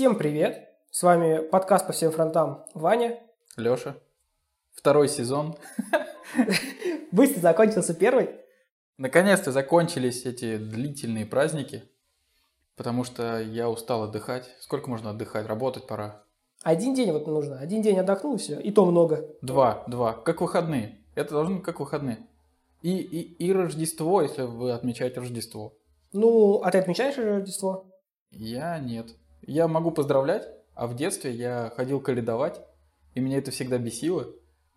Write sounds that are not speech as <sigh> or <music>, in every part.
Всем привет! С вами подкаст по всем фронтам Ваня. Лёша. Второй сезон. <laughs> Быстро закончился первый. Наконец-то закончились эти длительные праздники, потому что я устал отдыхать. Сколько можно отдыхать? Работать пора. Один день вот нужно. Один день отдохнул и все. И то много. Два, два. Как выходные. Это должно быть как выходные. И, и, и Рождество, если вы отмечаете Рождество. Ну, а ты отмечаешь Рождество? Я нет. Я могу поздравлять, а в детстве я ходил каледовать, и меня это всегда бесило.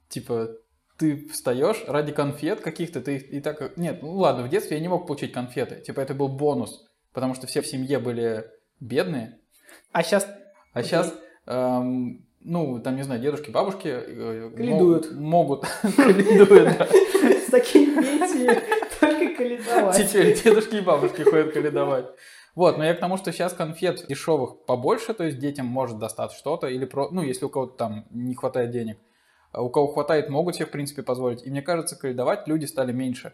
Типа, ты встаешь ради конфет каких-то, ты и так... Нет, ну ладно, в детстве я не мог получить конфеты. Типа, это был бонус, потому что все в семье были бедные. А сейчас... А okay. сейчас, эм, ну, там, не знаю, дедушки, бабушки... Э, Каледуют. Могут. <laughs> <laughs> Каледуют, да. С такими пенсиями только каледовать. Теперь дедушки и бабушки ходят каледовать. Вот, но я к тому, что сейчас конфет дешевых побольше, то есть детям может достать что-то, или про, ну, если у кого-то там не хватает денег. А у кого хватает, могут себе, в принципе, позволить. И мне кажется, каледовать люди стали меньше.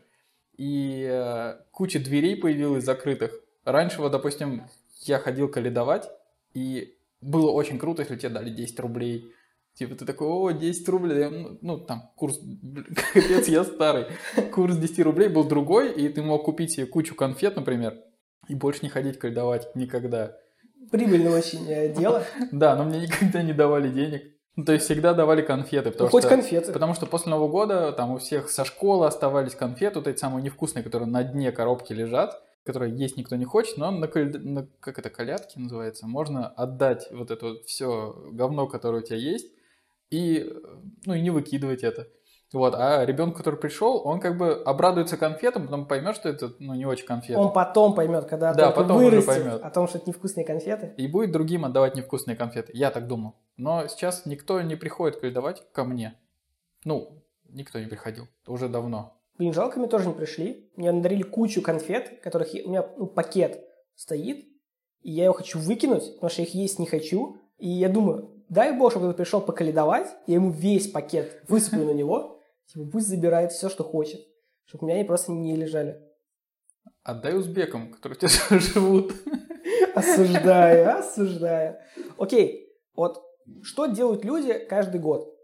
И э, куча дверей появилась закрытых. Раньше, вот, допустим, я ходил каледовать, и было очень круто, если тебе дали 10 рублей. Типа ты такой, о, 10 рублей, ну, ну там курс, <laughs> капец, я старый. Курс 10 рублей был другой, и ты мог купить себе кучу конфет, например, и больше не ходить каледовать никогда. Прибыльное очень э, дело. <laughs> Да, но мне никогда не давали денег. Ну, то есть всегда давали конфеты. Потому ну, хоть что, конфеты. Потому что после Нового года там у всех со школы оставались конфеты, вот эти самые невкусные, которые на дне коробки лежат, которые есть никто не хочет, но на, на как это, колядки называется, можно отдать вот это вот все говно, которое у тебя есть, и, ну, и не выкидывать это. Вот, а ребенок, который пришел, он как бы обрадуется конфетам, потом поймет, что это ну, не очень конфеты. Он потом поймет, когда да, потом вырастет уже поймет. о том, что это невкусные конфеты. И будет другим отдавать невкусные конфеты. Я так думал. Но сейчас никто не приходит передавать ко мне. Ну, никто не приходил. Уже давно. Блин, жалко, мне тоже не пришли. Мне надарили кучу конфет, которых я, у меня ну, пакет стоит, и я его хочу выкинуть, потому что я их есть не хочу. И я думаю, дай бог, чтобы кто-то пришел поколедовать, я ему весь пакет высыплю на него, Типа пусть забирает все, что хочет, чтобы у меня они просто не лежали. Отдай узбекам, которые у тебя <laughs> живут. Осуждаю, <laughs> осуждаю. Окей, вот что делают люди каждый год?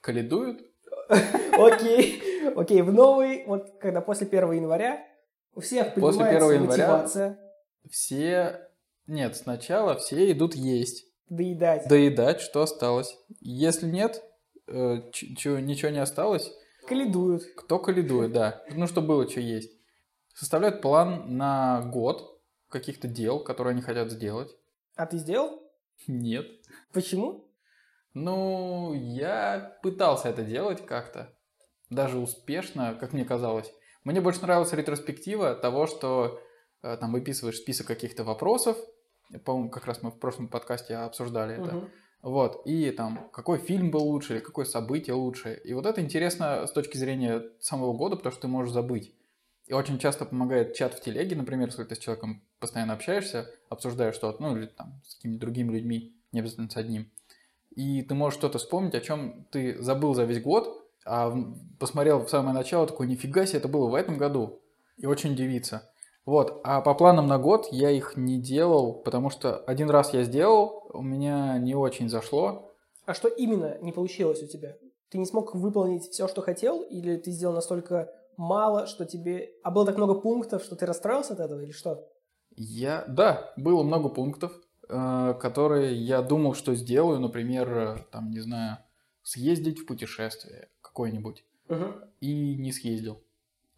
Каледуют? <laughs> Окей, окей, в новый, вот когда после 1 января у всех после 1 января мотивация. Все, нет, сначала все идут есть. Доедать. Доедать, что осталось. Если нет, э, чё, ничего не осталось. Каледуют. Кто каледует, да. Ну, что было, что есть. Составляют план на год каких-то дел, которые они хотят сделать. А ты сделал? Нет. Почему? Ну, я пытался это делать как-то. Даже успешно, как мне казалось. Мне больше нравилась ретроспектива того, что э, там выписываешь список каких-то вопросов. По-моему, как раз мы в прошлом подкасте обсуждали угу. это. Вот, и там, какой фильм был лучше, или какое событие лучше. И вот это интересно с точки зрения самого года, потому что ты можешь забыть. И очень часто помогает чат в телеге, например, если ты с человеком постоянно общаешься, обсуждаешь что-то, ну или там с какими-то другими людьми, не обязательно с одним. И ты можешь что-то вспомнить, о чем ты забыл за весь год, а посмотрел в самое начало, такой, нифига себе, это было в этом году. И очень удивиться. Вот, а по планам на год я их не делал, потому что один раз я сделал, у меня не очень зашло. А что именно не получилось у тебя? Ты не смог выполнить все, что хотел, или ты сделал настолько мало, что тебе... А было так много пунктов, что ты расстроился от этого, или что? Я... Да, было много пунктов, э, которые я думал, что сделаю, например, там, не знаю, съездить в путешествие какое-нибудь, угу. и не съездил.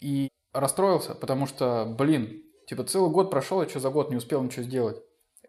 И расстроился, потому что, блин, типа целый год прошел, я что за год не успел ничего сделать.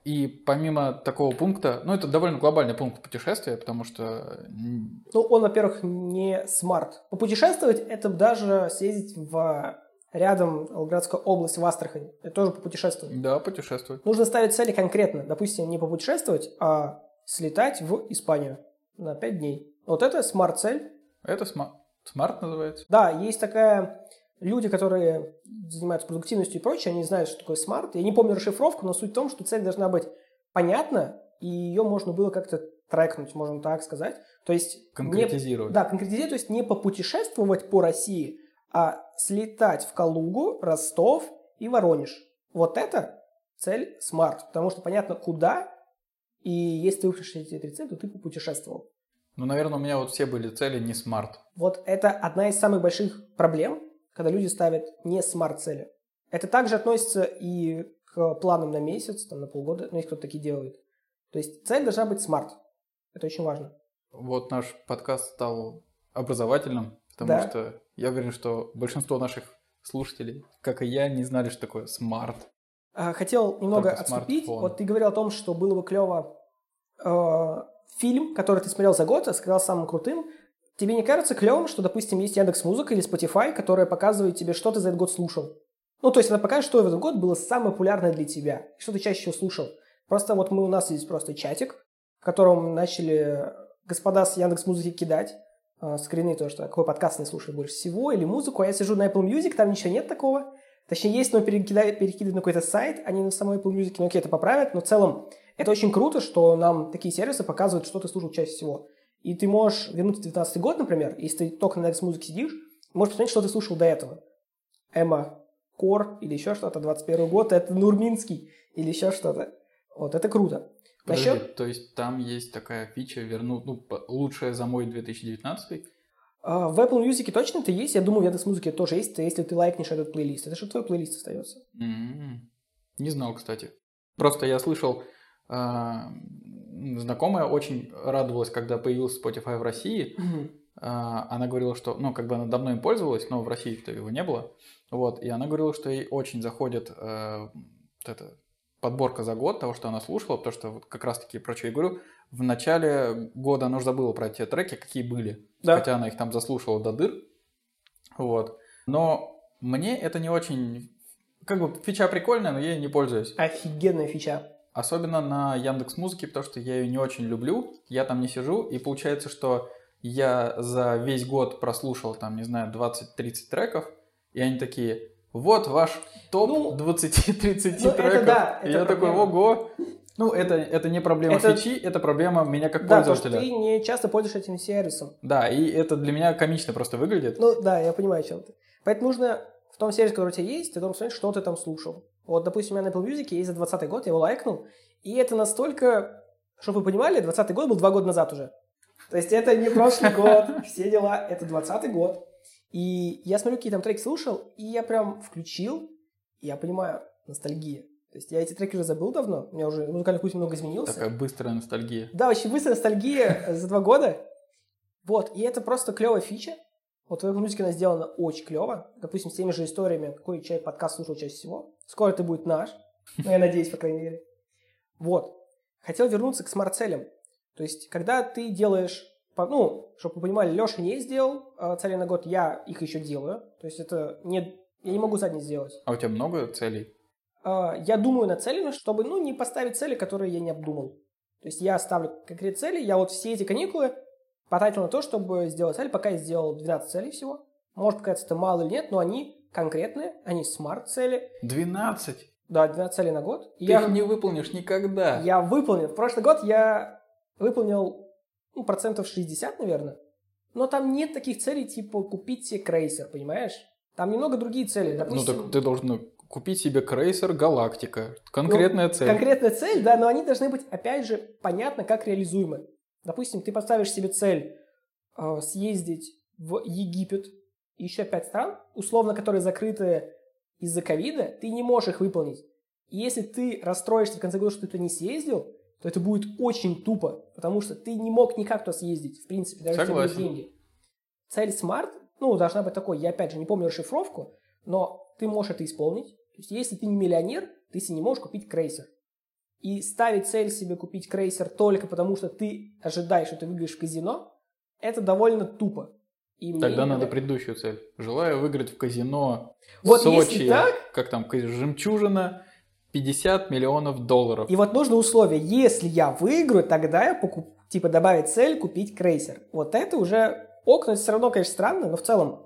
И помимо такого пункта, ну это довольно глобальный пункт путешествия, потому что... Ну он, во-первых, не SMART. Попутешествовать это даже съездить в рядом Волгоградская область, в Астрахань. Это тоже попутешествовать. Да, путешествовать. Нужно ставить цели конкретно. Допустим, не попутешествовать, а слетать в Испанию на 5 дней. Вот это SMART-цель. Это SMART. SMART называется? Да, есть такая люди, которые занимаются продуктивностью и прочее, они знают, что такое SMART. Я не помню расшифровку, но суть в том, что цель должна быть понятна, и ее можно было как-то трекнуть, можно так сказать. То есть... Конкретизировать. Не, да, конкретизировать, то есть не попутешествовать по России, а слетать в Калугу, Ростов и Воронеж. Вот это цель SMART, потому что понятно куда, и если ты выполнишь эти три цели, то ты попутешествовал. Ну, наверное, у меня вот все были цели не SMART. Вот это одна из самых больших проблем, когда люди ставят не SMART-цели. Это также относится и к планам на месяц, там, на полгода, ну, если кто-то такие делает. То есть цель должна быть SMART. Это очень важно. Вот наш подкаст стал образовательным, потому Да. что я уверен, что большинство наших слушателей, как и я, не знали, что такое SMART. А, Хотел немного Только отступить. смартфон. Вот ты говорил о том, что было бы клево э, фильм, который ты смотрел за год, а сказал самым крутым. Тебе не кажется клевым, что, допустим, есть Яндекс Музыка или Spotify, которая показывает тебе, что ты за этот год слушал? Ну, то есть она покажет, что в этот год было самое популярное для тебя, что ты чаще всего слушал. Просто вот мы у нас есть просто чатик, в котором начали господа с Яндекс Музыки кидать э, скрины, то, что какой подкаст они слушают больше всего, или музыку, а я сижу на Apple Music, там ничего нет такого. Точнее, есть, но перекидают, перекидывают на какой-то сайт, они на самой Apple Music, ну окей, это поправят, но в целом это очень круто, что нам такие сервисы показывают, что ты слушал чаще всего. И ты можешь вернуться в 19 год, например, если ты только на Яндекс Музыке сидишь, можешь посмотреть, что ты слушал до этого. Эмма Кор или еще что-то, 21 год, это Нурминский или еще что-то. Вот, это круто. Подожди, Насчет- то есть там есть такая фича вернуть, ну, лучшее за мой 2019 А, В Apple Music точно это есть, я думаю, в Яндекс Музыке тоже есть, если ты лайкнешь этот плейлист. Это же твой плейлист остается. М, Не знал, кстати. Просто я слышал, а, знакомая очень радовалась, когда появился Spotify в России. А, Она говорила, что, ну, как бы она давно им пользовалась, но в России-то его не было. Вот, и она говорила, что ей очень заходит э, вот эта подборка за год того, что она слушала, потому что вот как раз-таки про что я говорю, в начале года она уже забыла про те треки, какие были. Да. Хотя она их там заслушала до дыр. Вот. Но мне это не очень... Как бы фича прикольная, но я ей не пользуюсь. Офигенная фича. Особенно на Яндекс Музыке, потому что я ее не очень люблю. Я там не сижу, и получается, что я за весь год прослушал там, не знаю, 20-30 треков, и они такие, вот ваш топ Ну, 20-30 ну, это треков. да, и это я такой, ого. Ну, это, это не проблема Это- фичи, это проблема меня как Да, пользователя. ты не часто пользуешься этим сервисом. Да, и это для меня комично просто выглядит. Ну да, я понимаю, о чем ты. Поэтому нужно в том сервисе, который у тебя есть, ты должен посмотреть, что ты там слушал. Вот, допустим, у меня на Apple Music есть за 20 год, я его лайкнул, и это настолько, чтобы вы понимали, 20 год был два года назад уже. То есть это не прошлый <laughs> год, все дела, это 20 год. И я смотрю, какие там треки слушал, и я прям включил, и я понимаю, ностальгия. То есть я эти треки уже забыл давно, у меня уже музыкальный вкус немного изменился. Такая быстрая ностальгия. Да, очень быстрая ностальгия за два года. Вот, и это просто клевая фича. Вот в Music она сделана очень клево. Допустим, с теми же историями, какой человек подкаст слушал чаще всего. Скоро это будет наш. Ну, я надеюсь, по крайней мере. Вот. Хотел вернуться к смарт-целям. То есть, когда ты делаешь, ну, чтобы вы понимали, Леша не сделал э, цели на год, я их еще делаю. То есть, это не, я не могу задний сделать. А у тебя много целей? А, я думаю нацеленно, чтобы, ну, не поставить цели, которые я не обдумал. То есть я ставлю конкретные цели, я вот все эти каникулы потратил на то, чтобы сделать цель, пока я сделал 12 целей всего. Может показаться это мало или нет, но они конкретные, они смарт-цели. 12? Да, 12 целей на год. Ты я, их не выполнишь никогда. я выполнил. В прошлый год я выполнил ну, процентов 60, наверное. Но там нет таких целей, типа купить себе крейсер, понимаешь? Там немного другие цели. Ну Допустим, так ты должен ну, купить себе крейсер Галактика. Конкретная цель. Конкретная цель, да, но они должны быть, опять же, понятно, как реализуемы. Допустим, ты поставишь себе цель э, съездить в Египет и еще пять стран, условно, которые закрыты из-за ковида, ты не можешь их выполнить. И если ты расстроишься в конце года, что ты туда не съездил, то это будет очень тупо, потому что ты не мог никак туда съездить, в принципе, даже если Согласен. деньги. Цель Smart, ну, должна быть такой, я опять же не помню расшифровку, но ты можешь это исполнить. То есть, если ты не миллионер, ты себе не можешь купить крейсер. И ставить цель себе купить крейсер только потому, что ты ожидаешь, что ты выиграешь в казино, это довольно тупо. И мне Тогда не надо предыдущую цель. Желаю выиграть в казино Вот Сочи. так- Как там, жемчужина 50 миллионов долларов. И вот нужно условие, если я выиграю, тогда я покуп... типа добавить цель купить крейсер. Вот это уже окна, это все равно, конечно, странно, но в целом,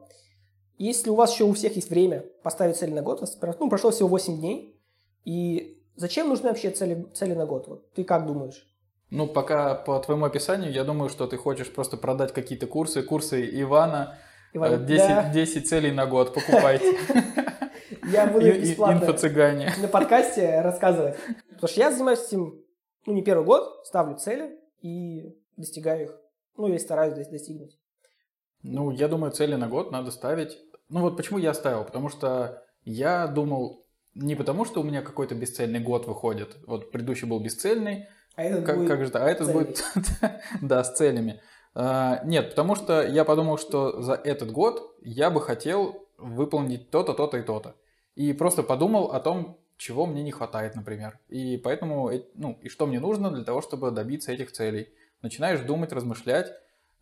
если у вас еще у всех есть время поставить цель на год, у вас, ну, прошло всего 8 дней, и зачем нужны вообще цели, цели на год? Вот ты как думаешь? Ну, пока по твоему описанию, я думаю, что ты хочешь просто продать какие-то курсы. Курсы Ивана. Иван, э, 10, да. 10 целей на год покупайте. <laughs> Я буду бесплатно Инфо-цыгане. на подкасте рассказывать. Потому что я занимаюсь этим, ну, не первый год, ставлю цели и достигаю их. Ну, или стараюсь дос- достигнуть. Ну, я думаю, цели на год надо ставить. Ну вот почему я ставил? Потому что я думал не потому, что у меня какой-то бесцельный год выходит. Вот предыдущий был бесцельный, А этот как, будет как же? А этот цельный. будет, <laughs> да, с целями. А, Нет, потому что я подумал, что за этот год я бы хотел выполнить то-то, то-то и то-то. И просто подумал о том, чего мне не хватает, например. И поэтому, э, ну, и что мне нужно для того, чтобы добиться этих целей. Начинаешь думать, размышлять.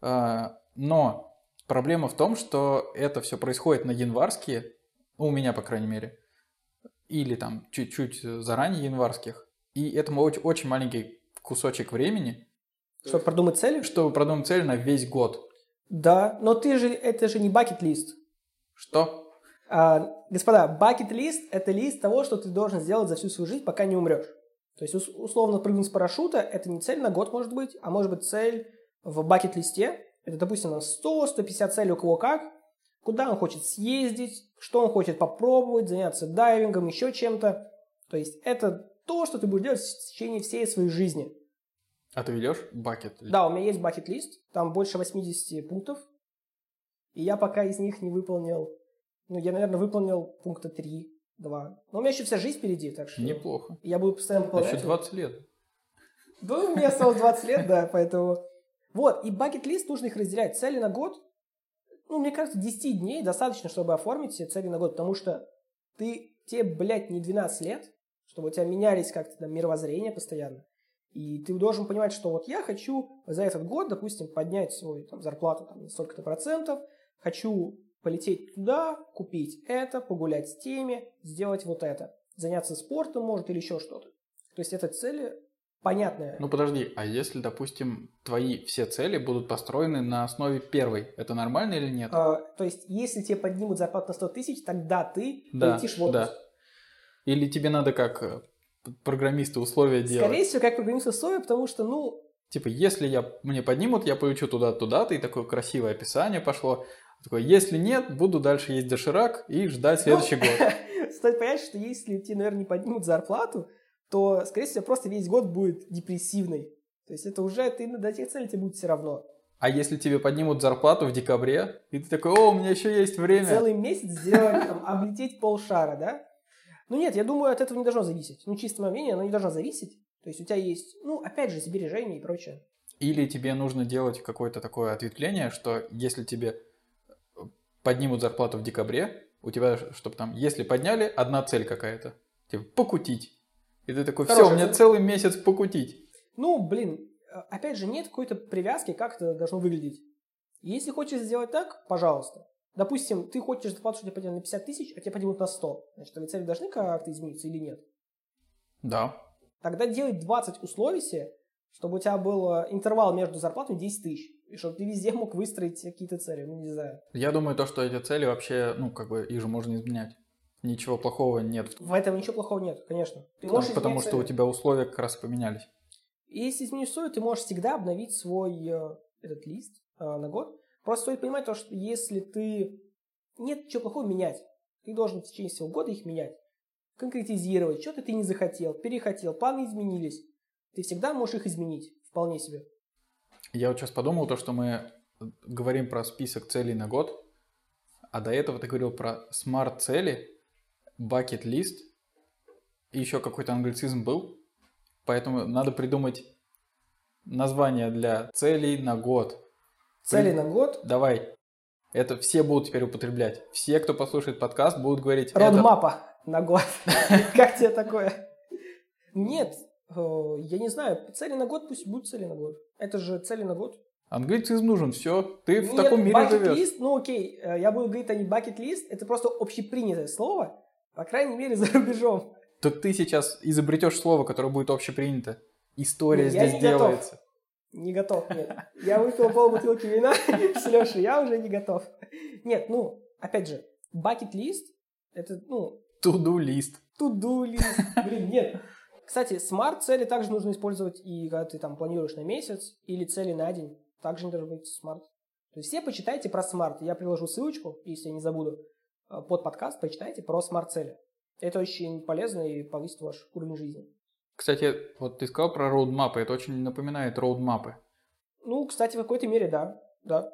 а, Но проблема в том, что это все происходит на январские, у меня, по крайней мере, или там чуть-чуть заранее январских. И это очень, очень маленький кусочек времени, Чтобы продумать цели? чтобы продумать цель на весь год. Да, но ты же, это же не бакет-лист. Что? А, господа, бакет-лист – это лист того, что ты должен сделать за всю свою жизнь, пока не умрешь. То есть, ус- условно, прыгнуть с парашюта – это не цель на год, может быть, а может быть цель в бакет-листе. Это, допустим, на 100-150 целей у кого как. Куда он хочет съездить, что он хочет попробовать, заняться дайвингом, еще чем-то. То есть, это то, что ты будешь делать в течение всей своей жизни. А ты ведешь бакет? Да, у меня есть бакет-лист, там больше 80 пунктов, и я пока из них не выполнил, ну, я, наверное, выполнил пункта 3, 2. Но у меня еще вся жизнь впереди, так что Неплохо. я буду постоянно выполнять. Еще 20 лет. Да, у меня осталось 20 лет, да, поэтому... Вот, и бакет-лист нужно их разделять. Цели на год, ну, мне кажется, 10 дней достаточно, чтобы оформить себе цели на год, потому что ты, тебе, блядь, не 12 лет, чтобы у тебя менялись как-то там мировоззрение постоянно. И ты должен понимать, что вот я хочу за этот год, допустим, поднять свою там, зарплату там, на столько-то процентов, хочу полететь туда, купить это, погулять с теми, сделать вот это, заняться спортом, может, или еще что-то. То есть это цели понятные. Ну подожди, а если, допустим, твои все цели будут построены на основе первой, это нормально или нет? А, то есть, если тебе поднимут зарплату на 100 тысяч, тогда ты Да, полетишь в отпуск. да. Или тебе надо как э, программисты условия делать? Скорее всего, как программист условия, потому что, ну, Типа, если я, мне поднимут, я полечу туда-туда-то, и такое красивое описание пошло. Такое, если нет, буду дальше есть доширак и ждать следующий Ну, год. <laughs> стоит понять, что если тебе, наверное, не поднимут зарплату, то, скорее всего, просто весь год будет депрессивный. То есть это уже, ты до тех целей тебе будет все равно. А если тебе поднимут зарплату в декабре, и ты такой, о, у меня еще есть время. Целый месяц сделать, там, облететь полшара, да? Ну нет, я думаю, от этого не должно зависеть. Ну, чисто мое мнение, оно не должно зависеть. То есть у тебя есть, ну, опять же, сбережения и прочее. Или тебе нужно делать какое-то такое ответвление, что если тебе поднимут зарплату в декабре, у тебя, чтобы там, если подняли, одна цель какая-то. Типа, покутить. И ты такой, все, у меня целый месяц покутить. Ну, блин, э, опять же, нет какой-то привязки, как это должно выглядеть. Если хочешь сделать так, пожалуйста. Допустим, ты хочешь зарплату, что тебе подняли на 50 тысяч, а тебе поднимут на 100. Значит, твои цели должны как-то измениться или нет? Да. Тогда делай 20 условий чтобы у тебя был э, интервал между зарплатами 10 тысяч. И чтобы ты везде мог выстроить какие-то цели. Ну, не знаю. Я думаю, то, что эти цели вообще, ну, как бы, их же можно изменять. Ничего плохого нет. в этом ничего плохого нет, конечно. Ты потому изменять что у тебя условия как раз поменялись. И Если изменишь условия, ты можешь всегда обновить свой э, этот лист э, на год. Просто стоит понимать то, что если ты... Нет ничего плохого менять. Ты должен в течение всего года их менять. Конкретизировать. Что-то ты не захотел, перехотел, планы изменились. Ты всегда можешь их изменить. Вполне себе. Я вот сейчас подумал, то, что мы говорим про список целей на год, а до этого ты говорил про смарт-цели, бакет-лист, и еще какой-то англицизм был, поэтому надо придумать название для целей на год. Цели При- на год. Давай. Это все будут теперь употреблять. Все, кто послушает подкаст, будут говорить... это- Родмапа на год. <laughs> Как тебе такое? Нет, э, я не знаю. Цели на год пусть будут цели на год. Это же цели на год. Англицизм нужен, все. Ты в таком мире живешь. bucket-list, ну окей, э, я буду говорить, а не бакет-лист, это просто общепринятое слово, по крайней мере, <laughs> за рубежом. То ты сейчас изобретешь слово, которое будет общепринято. История я здесь готов. делается. Не готов, нет. Я выпил полбутылки вина <laughs> с Лешей, я уже не готов. Нет, ну, опять же, bucket list, это, ну, To-do list. to-do list, блин, нет. Кстати, SMART-цели также нужно использовать и когда ты там планируешь на месяц или цели на день. Также не должен быть SMART. То есть все почитайте про SMART. Я приложу ссылочку, если я не забуду, под подкаст почитайте про SMART-цели. Это очень полезно и повысит ваш уровень жизни. Кстати, вот ты сказал про роудмапы, это очень напоминает роудмапы. Ну, кстати, в какой-то мере, да. да.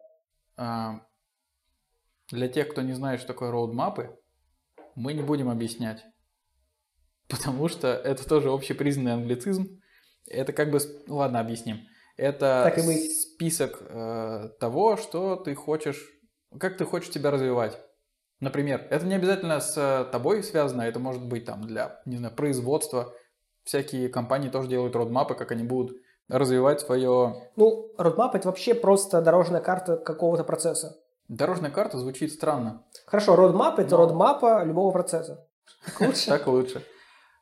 А, для тех, кто не знает, что такое роудмапы, мы не будем объяснять. <laughs> Потому что это тоже общепризнанный англицизм. Это как бы... Ладно, объясним. Это Так и быть. список э, того, что ты хочешь... Как ты хочешь себя развивать. Например, это не обязательно с э, тобой связано, это может быть там для, не знаю, производства. Всякие компании тоже делают родмапы, как они будут развивать свое... Ну, roadmap это вообще просто дорожная карта какого-то процесса. Дорожная карта звучит странно. Хорошо, roadmap это Но- родмапа любого процесса. Лучше? <laughs> Так лучше.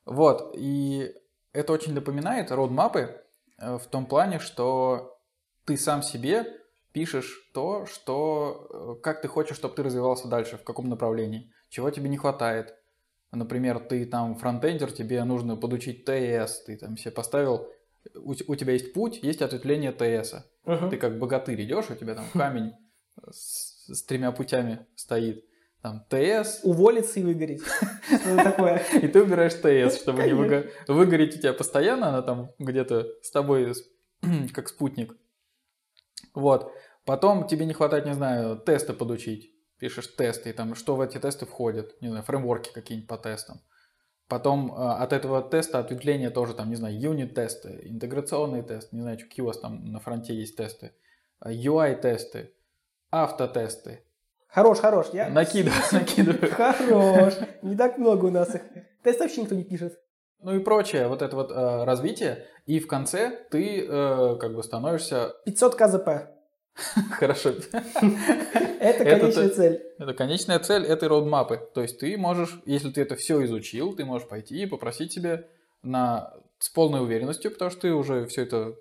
Вот, и это очень напоминает родмапы э, в том плане, что ты сам себе пишешь то, что, э, как ты хочешь, чтобы ты развивался дальше, в каком направлении, чего тебе не хватает. Например, ты там фронтендер, тебе нужно подучить ТС, ты там себе поставил, у, у тебя есть путь, есть ответвление ТС. Мгм. Ты как богатырь идешь, у тебя там камень с, с тремя путями стоит. Там ТС, Уволиться и выгореть. <laughs> Что такое? и ты убираешь ТС, чтобы не выгореть у тебя постоянно, она там где-то с тобой <clears throat> как спутник. Вот. Потом тебе не хватает, не знаю, тесты подучить. Пишешь тесты, и там что в эти тесты входит, не знаю, фреймворки какие-нибудь по тестам. Потом э, от этого теста ответвление тоже, там, не знаю, юнит-тесты, интеграционный тест, не знаю, какие у вас там на фронте есть тесты, э, UI-тесты, автотесты. Хорош, хорош. Я... Накидываю, <laughs> накидываю. Хорош. Не так много у нас их. Тест вообще никто не пишет. Ну и прочее, вот это вот э, развитие. И в конце ты э, как бы становишься 500 КЗП. <laughs> хорошо. Это конечная цель. Это конечная цель этой роудмапы. То есть ты можешь, если ты это все изучил, ты можешь пойти и попросить себе на, с полной уверенностью, потому что ты уже все это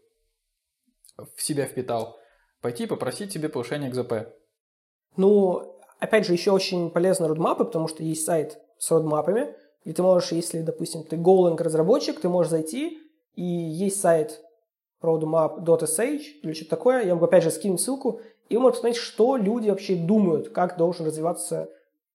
в себя впитал, пойти и попросить себе повышение КЗП. Ну, опять же, еще очень полезны roadmap ы, потому что есть сайт с roadmap ами, и ты можешь, если, допустим, ты Golang разработчик, ты можешь зайти, и есть сайт roadmap.sh или что-то такое, я могу опять же скинуть ссылку, и вы можете посмотреть, что люди вообще думают, как должен развиваться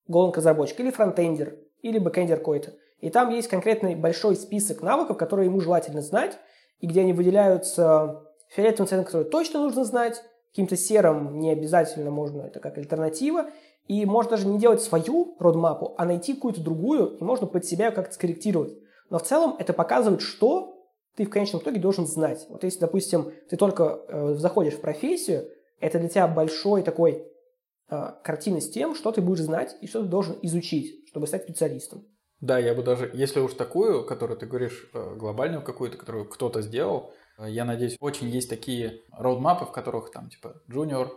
Golang разработчик, или фронтендер, или бэкендер какой-то. И там есть конкретный большой список навыков, которые ему желательно знать, и где они выделяются фиолетовым цветом, который точно нужно знать, каким-то серым не обязательно можно, это как альтернатива, и можно даже не делать свою родмапу, а найти какую-то другую, и можно под себя как-то скорректировать. Но в целом это показывает, что ты в конечном итоге должен знать. Вот если, допустим, ты только э, заходишь в профессию, это для тебя большой такой э, картина с тем, что ты будешь знать и что ты должен изучить, чтобы стать специалистом. Да, я бы даже, если уж такую, которую ты говоришь, э, глобальную какую-то, которую кто-то сделал, э, я надеюсь, очень есть такие роудмапы, в которых там типа junior,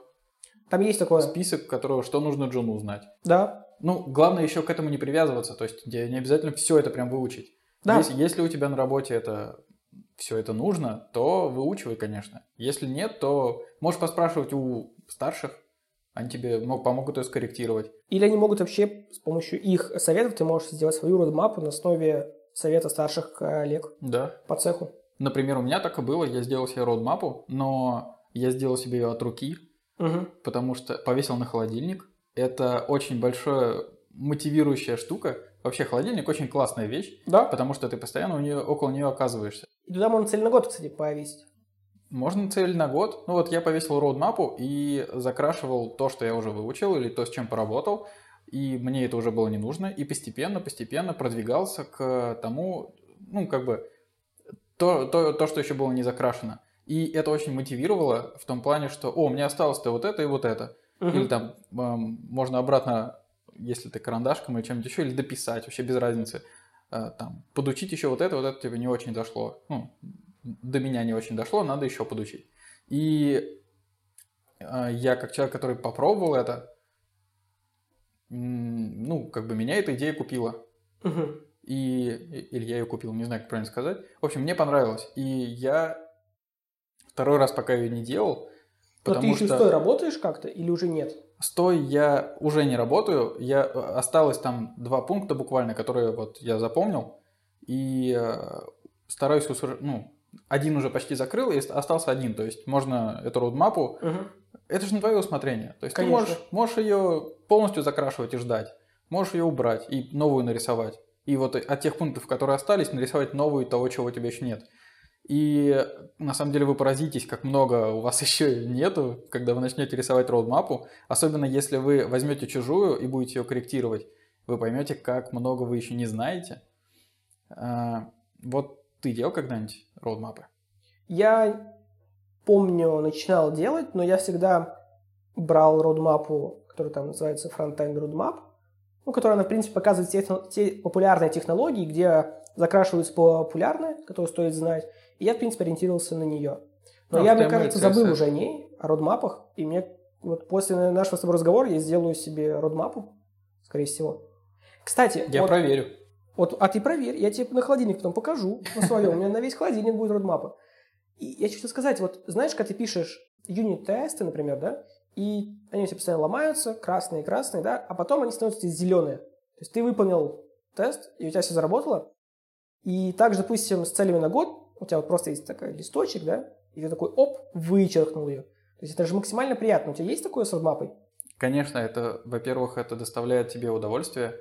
Там есть такое, список, которого что нужно джуну знать. да, Ну, главное еще к этому не привязываться, то есть не обязательно все это прям выучить. да, Если, если у тебя на работе это все это нужно, то выучивай, конечно. Если нет, то можешь поспрашивать у старших, они тебе мог- помогут ее скорректировать. Или они могут вообще с помощью их советов ты можешь сделать свою родмапу на основе совета старших коллег Да. по цеху. Например, у меня так и было, я сделал себе роудмапу, но я сделал себе ее от руки, Мгм. потому что повесил на холодильник. Это очень большая мотивирующая штука. Вообще холодильник очень классная вещь, Да. потому что ты постоянно у нее, около нее оказываешься. И туда можно цель на год, кстати, повесить. Можно цель на год. Ну вот я повесил роудмапу и закрашивал то, что я уже выучил, или то, с чем поработал, и мне это уже было не нужно, и постепенно, постепенно продвигался к тому, ну, как бы, то, то, то что еще было не закрашено. И это очень мотивировало в том плане, что, о, мне осталось-то вот это и вот это. Мгм. Или там эм, можно обратно, если ты карандашком или чем-нибудь еще, или дописать, вообще без разницы. Э, там, подучить еще вот это, вот это тебе не очень дошло. Ну, до меня не очень дошло, надо еще подучить. И э, я, как человек, который попробовал это, ну, как бы меня эта идея купила. Мгм. И, или я ее купил, не знаю, как правильно сказать. В общем, мне понравилось. И я второй раз пока ее не делал, Но ты еще что... стой работаешь как-то или уже нет? Стой я уже не работаю. Я, э, осталось там два пункта буквально, которые вот я запомнил. И э, стараюсь ну, один уже почти закрыл, и остался один. То есть можно эту роудмапу... Мгм. Это же на твое усмотрение. То есть Конечно. ты можешь, можешь ее полностью закрашивать и ждать. Можешь ее убрать и новую нарисовать. И вот от тех пунктов, которые остались, нарисовать новую того, чего у тебя еще нет. И на самом деле вы поразитесь, как много у вас <laughs> еще нету, когда вы начнете рисовать роудмапу. Особенно если вы возьмете чужую и будете ее корректировать. Вы поймете, как много вы еще не знаете. А, вот ты делал когда-нибудь роудмапы? Я помню, начинал делать, но я всегда брал роудмапу, которая там называется Frontend Roadmap, ну, которая, в принципе, показывает те, те популярные технологии, где закрашиваются популярные, которые стоит знать, и я, в принципе, ориентировался на нее. Но ну, я, мне кажется, забыл уже о ней, о родмапах, и мне вот после нашего с тобой разговора я сделаю себе родмапу, скорее всего. Кстати, я вот, проверю. Вот, а ты проверь, я тебе на холодильник потом покажу на своем, у меня на весь холодильник будет родмапа. И я хочу сказать, вот знаешь, когда ты пишешь юнит-тесты, например, да, и они у тебя постоянно ломаются, красные, красные, да, а потом они становятся зеленые. То есть ты выполнил тест, и у тебя все заработало, и также, допустим, с целями на год у тебя вот просто есть такой листочек, да, и ты такой, оп, вычеркнул ее. То есть это же максимально приятно. У тебя есть такое с родмапой? Конечно, это, во-первых, это доставляет тебе удовольствие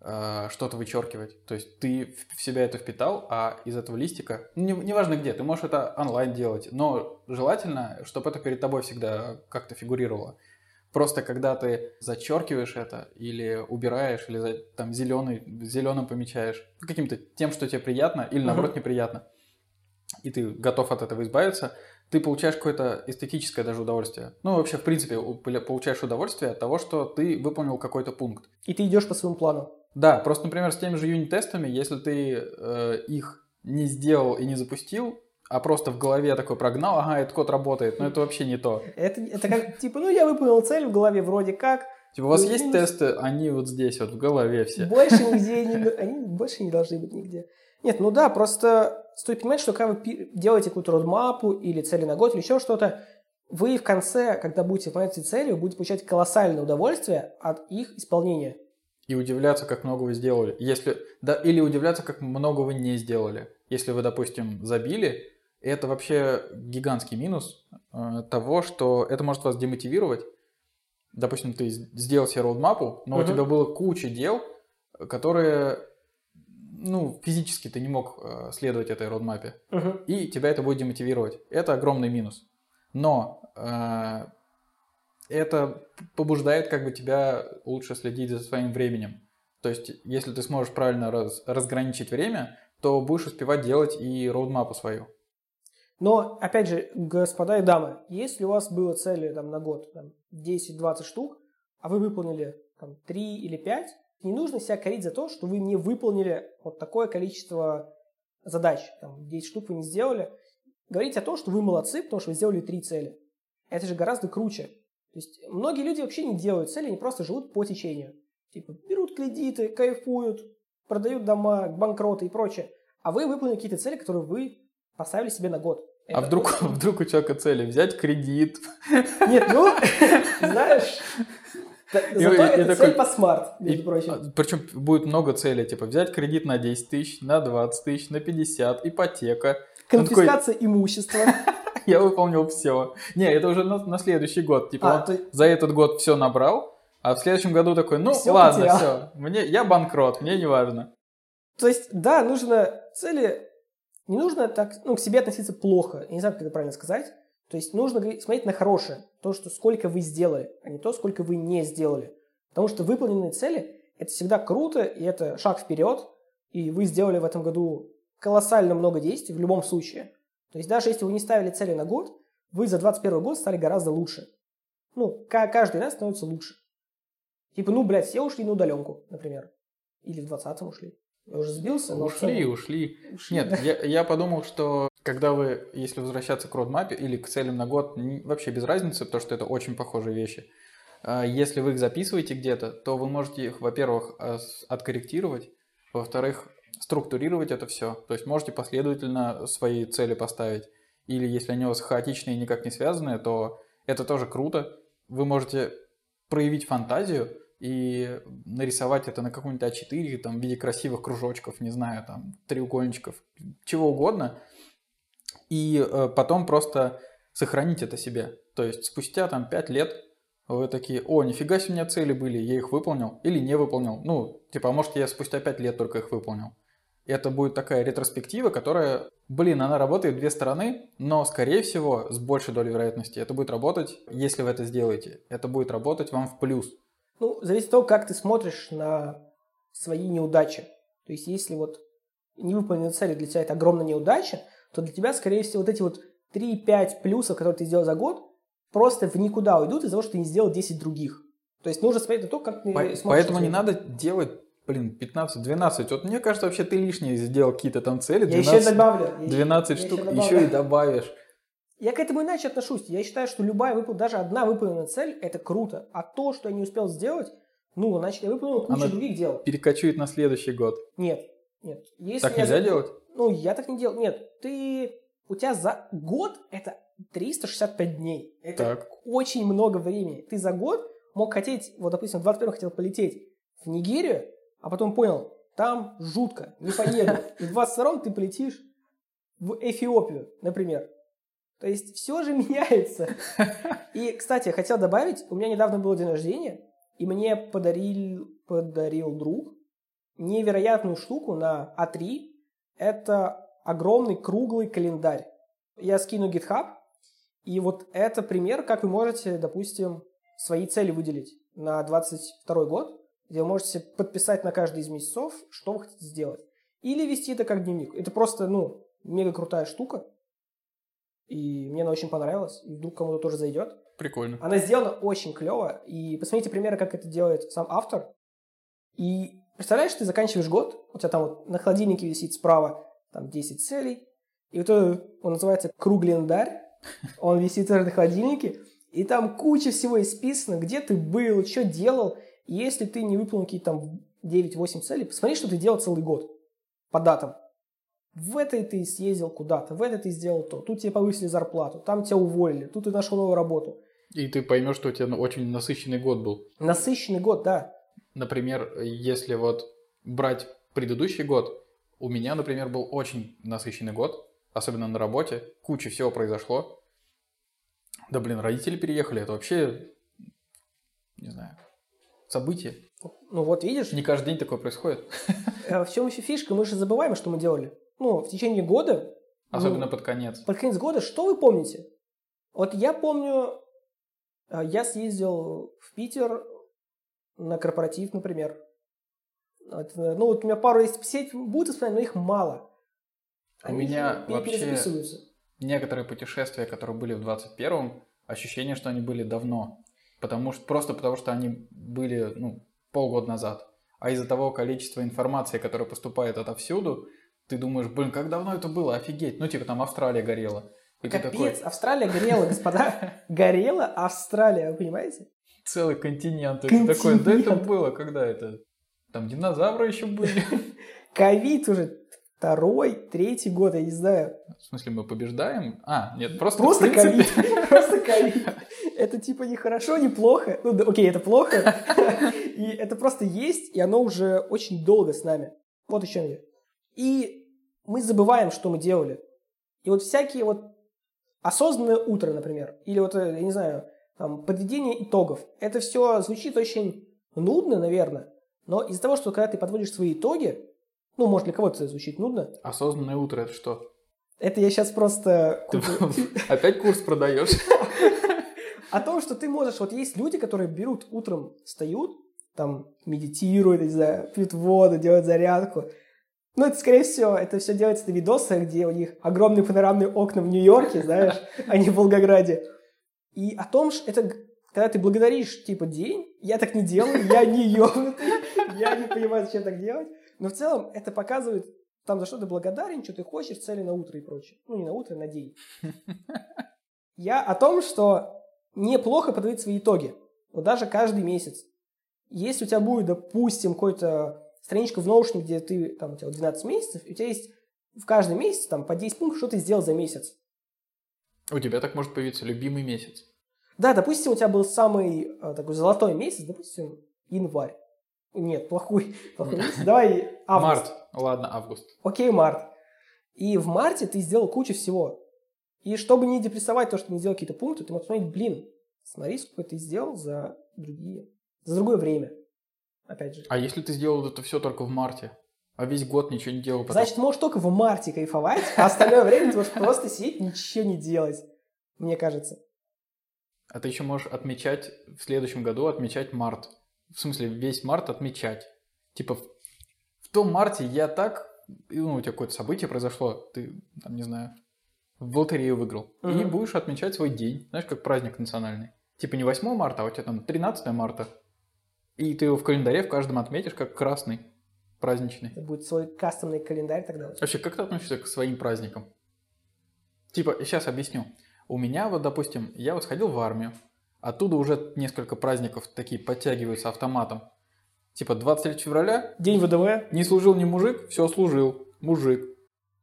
э, что-то вычеркивать. То есть ты в себя это впитал, а из этого листика, не, неважно где, ты можешь это онлайн делать, но желательно, чтобы это перед тобой всегда как-то фигурировало. Просто когда ты зачеркиваешь это или убираешь, или там зеленый, зеленым помечаешь, каким-то тем, что тебе приятно, или наоборот uh-huh. неприятно, и ты готов от этого избавиться, ты получаешь какое-то эстетическое даже удовольствие. Ну, вообще, в принципе, получаешь удовольствие от того, что ты выполнил какой-то пункт. И ты идешь по своему плану. Да, просто, например, с теми же юнит-тестами, если ты э, их не сделал и не запустил, а просто в голове такой прогнал, ага, этот код работает, но это вообще не то. Это, это как, <laughs> типа, ну я выполнил цель в голове вроде как. Типа, у вас есть минус... тесты, они вот здесь, вот в голове все. Больше нигде, <laughs> они больше не должны быть нигде. Нет, ну да, просто стоит понимать, что когда вы делаете какую-то родмапу или цели на год или еще что-то, вы в конце, когда будете выполнять эти цели, вы будете получать колоссальное удовольствие от их исполнения. И удивляться, как много вы сделали. Если, да, или удивляться, как много вы не сделали. Если вы, допустим, забили, это вообще гигантский минус э, того, что это может вас демотивировать. Допустим, ты сделал себе роудмапу, но uh-huh. у тебя было куча дел, которые, ну, физически ты не мог э, следовать этой роудмапе, uh-huh. и тебя это будет демотивировать. Это огромный минус. Но э, это побуждает как бы тебя лучше следить за своим временем. То есть, если ты сможешь правильно раз, разграничить время, то будешь успевать делать и роудмапу свою. Но, опять же, господа и дамы, если у вас было цели там, на год там, 10-20 штук, а вы выполнили там, 3 или 5, не нужно себя корить за то, что вы не выполнили вот такое количество задач. Там, 10 штук вы не сделали. Говорите о том, что вы молодцы, потому что вы сделали 3 цели. Это же гораздо круче. То есть многие люди вообще не делают цели, они просто живут по течению. Типа берут кредиты, кайфуют, продают дома, банкроты и прочее. А вы выполнили какие-то цели, которые вы поставили себе на год. А вдруг, <laughs> вдруг у человека цели взять кредит? Нет, ну, <laughs> знаешь, Зато и, это и цель такой, по смарт, между и, прочим. А, Причем будет много целей, типа взять кредит на 10 тысяч, на 20 тысяч, на 50, ипотека. Конфискация такой, имущества. <laughs> Я выполнил все. Не, это уже на, на следующий год. Типа а, то... за этот год все набрал, а в следующем году такой, ну все ладно, потерял. все, мне, я банкрот, мне не важно. То есть, да, нужно цели не нужно так, ну, к себе относиться плохо. Я не знаю, как это правильно сказать. То есть нужно смотреть на хорошее. То, что сколько вы сделали, а не то, сколько вы не сделали. Потому что выполненные цели – это всегда круто, и это шаг вперед. И вы сделали в этом году колоссально много действий в любом случае. То есть даже если вы не ставили цели на год, вы за 21 год стали гораздо лучше. Ну, каждый раз становится лучше. Типа, ну, блядь, все ушли на удаленку, например. Или в 20-м ушли. Я уже сбился, но... Ушли, ушли. ушли. Нет, я, я подумал, что когда вы, если возвращаться к родмапе или к целям на год, вообще без разницы, потому что это очень похожие вещи. А если вы их записываете где-то, то вы можете их, во-первых, а, откорректировать, во-вторых, структурировать это все. То есть можете последовательно свои цели поставить. Или если они у вас хаотичные и никак не связанные, то это тоже круто. Вы можете проявить фантазию, и нарисовать это на каком-нибудь А4, там, в виде красивых кружочков, не знаю, там, треугольничков, чего угодно, и э, потом просто сохранить это себе. То есть спустя там 5 лет вы такие, о, нифига себе у меня цели были, я их выполнил или не выполнил. Ну, типа, а может я спустя 5 лет только их выполнил. И это будет такая ретроспектива, которая, блин, она работает две стороны, но, скорее всего, с большей долей вероятности это будет работать, если вы это сделаете. Это будет работать вам в плюс. Ну, зависит от того, как ты смотришь на свои неудачи. То есть, если вот невыполненные цели для тебя это огромная неудача, то для тебя, скорее всего, вот эти вот 3-5 плюсов, которые ты сделал за год, просто в никуда уйдут из-за того, что ты не сделал 10 других. То есть нужно смотреть на то, как ты По-. Поэтому не надо делать, блин, 15-12. Вот мне кажется, вообще ты лишнее сделал какие-то там цели. Я 12, еще добавлю. я еще- 12 я штук, еще еще, добавлю. и добавишь. Я к этому иначе отношусь. Я считаю, что любая выполненная, даже одна выполненная цель – это круто. А то, что я не успел сделать, ну, значит, я выполнил кучу Она- других дел. Перекочует на следующий год. Нет, нет. Если Так я нельзя за- делать? Ну, я так не делал. Нет, ты... У тебя за год это 365 дней. Это Так. очень много времени. Ты за год мог хотеть, вот, допустим, в 21 хотел полететь в Нигерию, а потом понял, там жутко, не поеду. И в 22 ты полетишь в Эфиопию, например. То есть все же меняется. И, кстати, хотел добавить, у меня недавно был день рождения, и мне подарил, подарил друг невероятную штуку на А3. Это огромный круглый календарь. Я скину GitHub, и вот это пример, как вы можете, допустим, свои цели выделить на 22 год, где вы можете подписать на каждый из месяцев, что вы хотите сделать. Или вести это как дневник. Это просто, ну, мега крутая штука. И мне она очень понравилась. И вдруг кому-то тоже зайдет. Прикольно. Она сделана очень клево. И посмотрите примеры, как это делает сам автор. И представляешь, ты заканчиваешь год, у тебя там вот на холодильнике висит справа там 10 целей, и вот это, он называется круглендарь, он висит на холодильнике, и там куча всего исписано, где ты был, что делал. И если ты не выполнил какие-то там 9-8 целей, посмотри, что ты делал целый год по датам. В этой ты съездил куда-то, в этой ты сделал то, тут тебе повысили зарплату, там тебя уволили, тут ты нашел новую работу. И ты поймешь, что у тебя ну, очень насыщенный год был. Насыщенный год, да. Например, если вот брать предыдущий год, у меня, например, был очень насыщенный год, особенно на работе, куча всего произошло. Да блин, родители переехали, это вообще, не знаю, событие. Ну вот видишь, Не каждый день такое происходит, <laughs> э, в чем еще фишка, мы же забываем, что мы делали. Ну, в течение года, особенно ну, под конец. под конец года, что вы помните? Вот я помню, э, я съездил в Питер на корпоратив, например. Вот, э, ну, вот у меня пару есть сеть будут воспоминания, но их мало. У Они меня же пере- вообще-. Некоторые путешествия, которые были в 21-м, ощущение, что они были давно. Потому что, просто потому что они были ну, полгода назад. А из-за того количества информации, которая поступает отовсюду, ты думаешь, блин, как давно это было, офигеть. Ну, типа там Австралия горела. И Капец, такой, Австралия горела, господа. <laughs> Горела Австралия, вы понимаете? Целый континент. Ты такой, да это Континент. было, когда это? Там динозавры еще были. <laughs> Ковид уже второй, третий год, я не знаю. В смысле, мы побеждаем? А, нет, просто, Просто ковид. <laughs> <laughs> Просто ковид. Это типа не хорошо, не плохо. Ну, да, окей, это плохо. И это просто есть, и оно уже очень долго с нами. Вот еще я. И мы забываем, что мы делали. И вот всякие вот осознанное утро, например, или вот, э, я не знаю, там, подведение итогов. Это все звучит очень нудно, наверное, но из-за того, что когда ты подводишь свои итоги, ну, может, для кого-то это звучит нудно, Осознанное утро, это что? это я сейчас просто... Ты <laughs> опять курс продаешь? <laughs> О том, что ты можешь... Вот есть люди, которые берут утром, встают, там, медитируют, не знаю, пьют воду, делают зарядку. Ну, это, скорее всего, это все делается на видосах, где у них огромные панорамные окна в Нью-Йорке, знаешь, а не в Волгограде. И о том, что это когда ты благодаришь, типа, день, я так не делаю, я не ёбнутый, я не понимаю, зачем так делать. Но в целом это показывает, там, за что ты благодарен, что ты хочешь, цели на утро и прочее. Ну, не на утро, на день. Я о том, что неплохо подводить свои итоги. Вот даже каждый месяц. Если у тебя будет, допустим, какой-то страничка в наушнике, где ты, там, у тебя 12 месяцев, и у тебя есть в каждый месяц там по 10 пунктов, что ты сделал за месяц. У тебя так может появиться любимый месяц. Да, допустим, у тебя был самый э, такой золотой месяц, допустим, январь. Нет, плохой, <laughs> плохой месяц. Давай август. Март. Ладно, август. Окей, март. И в марте ты сделал кучу всего. И чтобы не депрессовать то, что ты не сделал какие-то пункты, ты можешь посмотреть, блин, Смотри, сколько ты сделал за другие, за другое время. Опять же. А если ты сделал это все только в марте, а весь год ничего не делал потом? Значит, можешь только в марте кайфовать, а остальное время ты можешь просто сидеть, ничего не делать. Мне кажется. А ты еще можешь отмечать в следующем году, отмечать март. В смысле, весь март отмечать. Типа, в, том марте я так, ну, у тебя какое-то событие произошло, ты, там, не знаю, в лотерею выиграл. И Мгм. будешь отмечать свой день, знаешь, как праздник национальный. Типа не 8 марта, а у тебя там 13 марта. И ты его в календаре в каждом отметишь как красный, праздничный. Это будет свой кастомный календарь тогда. Вообще, как ты относишься к своим праздникам? Типа, сейчас объясню. У меня вот, допустим, я вот сходил в армию, оттуда уже несколько праздников такие подтягиваются автоматом. Типа 23 февраля, День ВДВ, не служил ни мужик, все служил, мужик.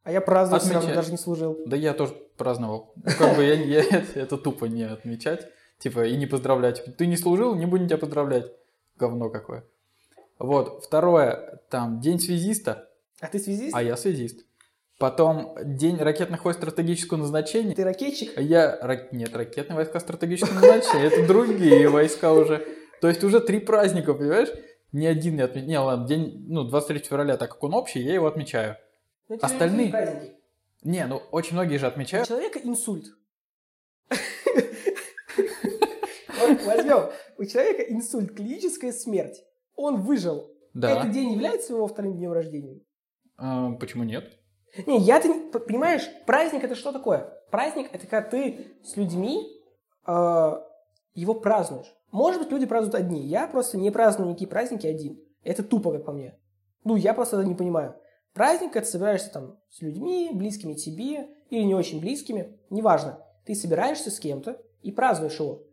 а я праздную все равно, даже не служил. Да я тоже праздновал. Ну, Как бы я, я- <laughs> это тупо не отмечать, типа, и не поздравлять. Ты не служил, не будем тебя поздравлять. Говно какое. Вот, второе, там, день связиста, А ты связист? а я связист. Потом день ракетных войск стратегического назначения. Ты ракетчик? Я... рак- Нет, ракетные войска стратегического назначения, это другие войска уже. То есть уже три праздника, понимаешь? Ни один не отмечаю. Не, ладно, день, ну, 23 февраля, так как он общий, я его отмечаю. Ну, у Остальные- праздники? Не, ну, очень многие же У отмечают. человека инсульт. <laughs> Возьмем. У человека инсульт, клиническая смерть. Он выжил. Да. Этот день является его вторым днем рождения? А, почему нет? Не, я-то, не- п- понимаешь, праздник это что такое? Праздник это когда ты с людьми э, его празднуешь. Может быть, люди празднуют одни. Я просто не праздную никакие праздники один. Это тупо, как по мне. Ну, я просто это не понимаю. Праздник это собираешься там с людьми, близкими тебе или не очень близкими, неважно. Ты собираешься с кем-то и празднуешь его.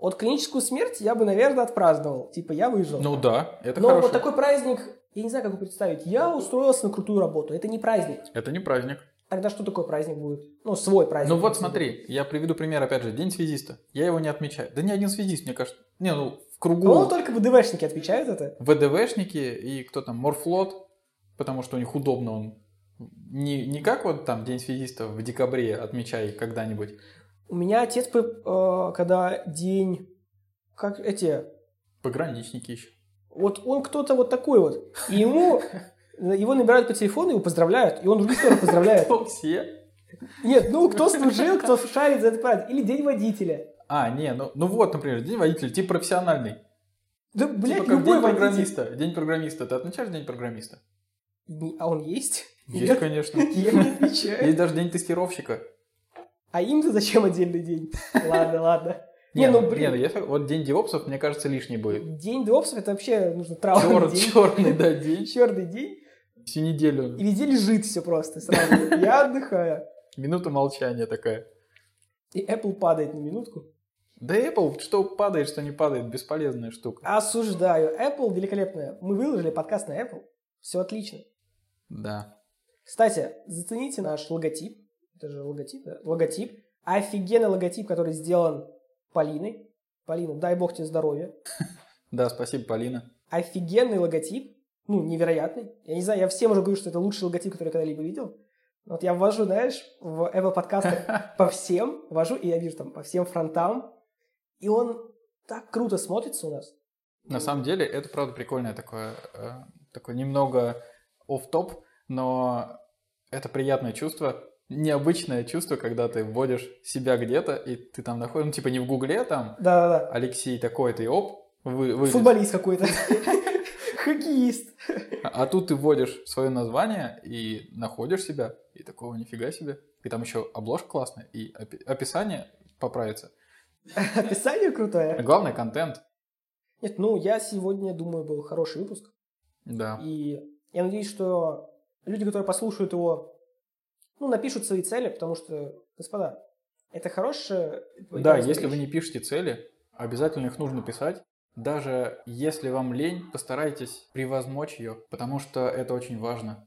Вот клиническую смерть я бы, наверное, отпраздновал. Типа, я выжил. Ну да, это Но хорошо. вот такой праздник, я не знаю, как его представить. Я устроился на крутую работу. Это не праздник. Это не праздник. Тогда что такое праздник будет? Ну, свой праздник. Ну вот смотри, я приведу пример, опять же, День связиста. Я его не отмечаю. Да ни один связист, мне кажется. Не, ну, в кругу По-моему, только ВДВшники отвечают это. ВДВшники и кто там, Морфлот, потому что у них удобно он. Не, не как вот там День связиста в декабре отмечай когда-нибудь. У меня отец, э, когда день... Как эти... Пограничники еще. Вот он кто-то вот такой вот. И ему... <laughs> Его набирают по телефону, его поздравляют. И он других тоже поздравляет. <laughs> Все? Нет, ну, кто служил, кто шарит за этот праздник. Или день водителя. А, не, ну, ну вот, например, День водителя, тип профессиональный. Да, блядь, типа любой День водитель. программиста. День программиста. Ты отмечаешь День программиста? А он есть? Есть, Нет? конечно. <laughs> Я не отвечаю. Есть даже День тестировщика. А им-то зачем отдельный день? <laughs> Ладно, ладно. Не, Не, ну, ну, блин. не, ну, если- вот День девопсов, мне кажется, лишний будет. День допсов это вообще нужно <laughs> траурный день. черный, да, день. Черный день. Всю неделю. И везде лежит все просто сразу. Я отдыхаю. Минута молчания такая. И Apple падает на минутку. Да Apple, что падает, что не падает, бесполезная штука. Осуждаю. Apple великолепная. Мы выложили подкаст на Apple. Все отлично. Да. Кстати, зацените наш логотип. Это же логотип, да? Логотип. Офигенный логотип, который сделан Полиной. Полина, дай бог тебе здоровья. <laughs> Да, спасибо, Полина. Офигенный логотип. Ну, невероятный. Я не знаю, я всем уже говорю, что это лучший логотип, который я когда-либо видел. Вот я ввожу, знаешь, в Apple подкастах <laughs> по всем, ввожу, и я вижу там по всем фронтам. И он так круто смотрится у нас. На самом деле, это, правда, прикольное такое, э, такое немного оф-топ, но это приятное чувство, необычное чувство, когда ты вводишь себя где-то, и ты там находишь, ну, типа не в гугле там, Да-да-да. Алексей такой-то, и оп, вы, вылез. Футболист какой-то. <laughs> Хоккеист. А а тут ты вводишь свое название и находишь себя, и такого нифига себе. И там еще обложка классная, и опи- описание поправится. Описание А крутое. главное, контент. Нет, ну, я сегодня, думаю, был хороший выпуск. Да. И я надеюсь, что люди, которые послушают его, ну, напишут свои цели, потому что, господа, это хорошее... Да, если вы не пишете цели, обязательно их нужно писать. Даже если вам лень, постарайтесь превозмочь ее, потому что это очень важно.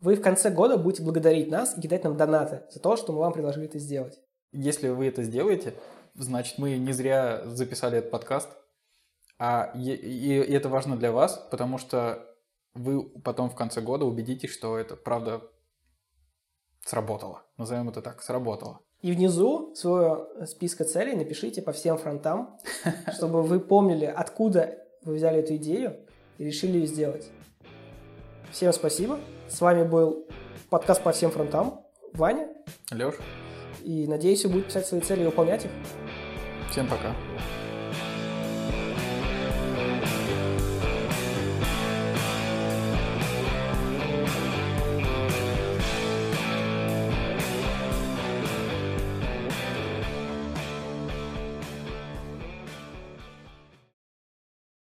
Вы в конце года будете благодарить нас и кидать нам донаты за то, что мы вам предложили это сделать. Если вы это сделаете, значит, мы не зря записали этот подкаст. А и, и это важно для вас, потому что вы потом в конце года убедитесь, что это правда сработало. Назовем это так, сработало. И внизу своего списка целей напишите по всем фронтам, <laughs> чтобы вы помнили, откуда вы взяли эту идею и решили ее сделать. Всем спасибо. С вами был подкаст по всем фронтам. Ваня. Леш. И надеюсь, вы будете писать свои цели и выполнять их. Всем пока.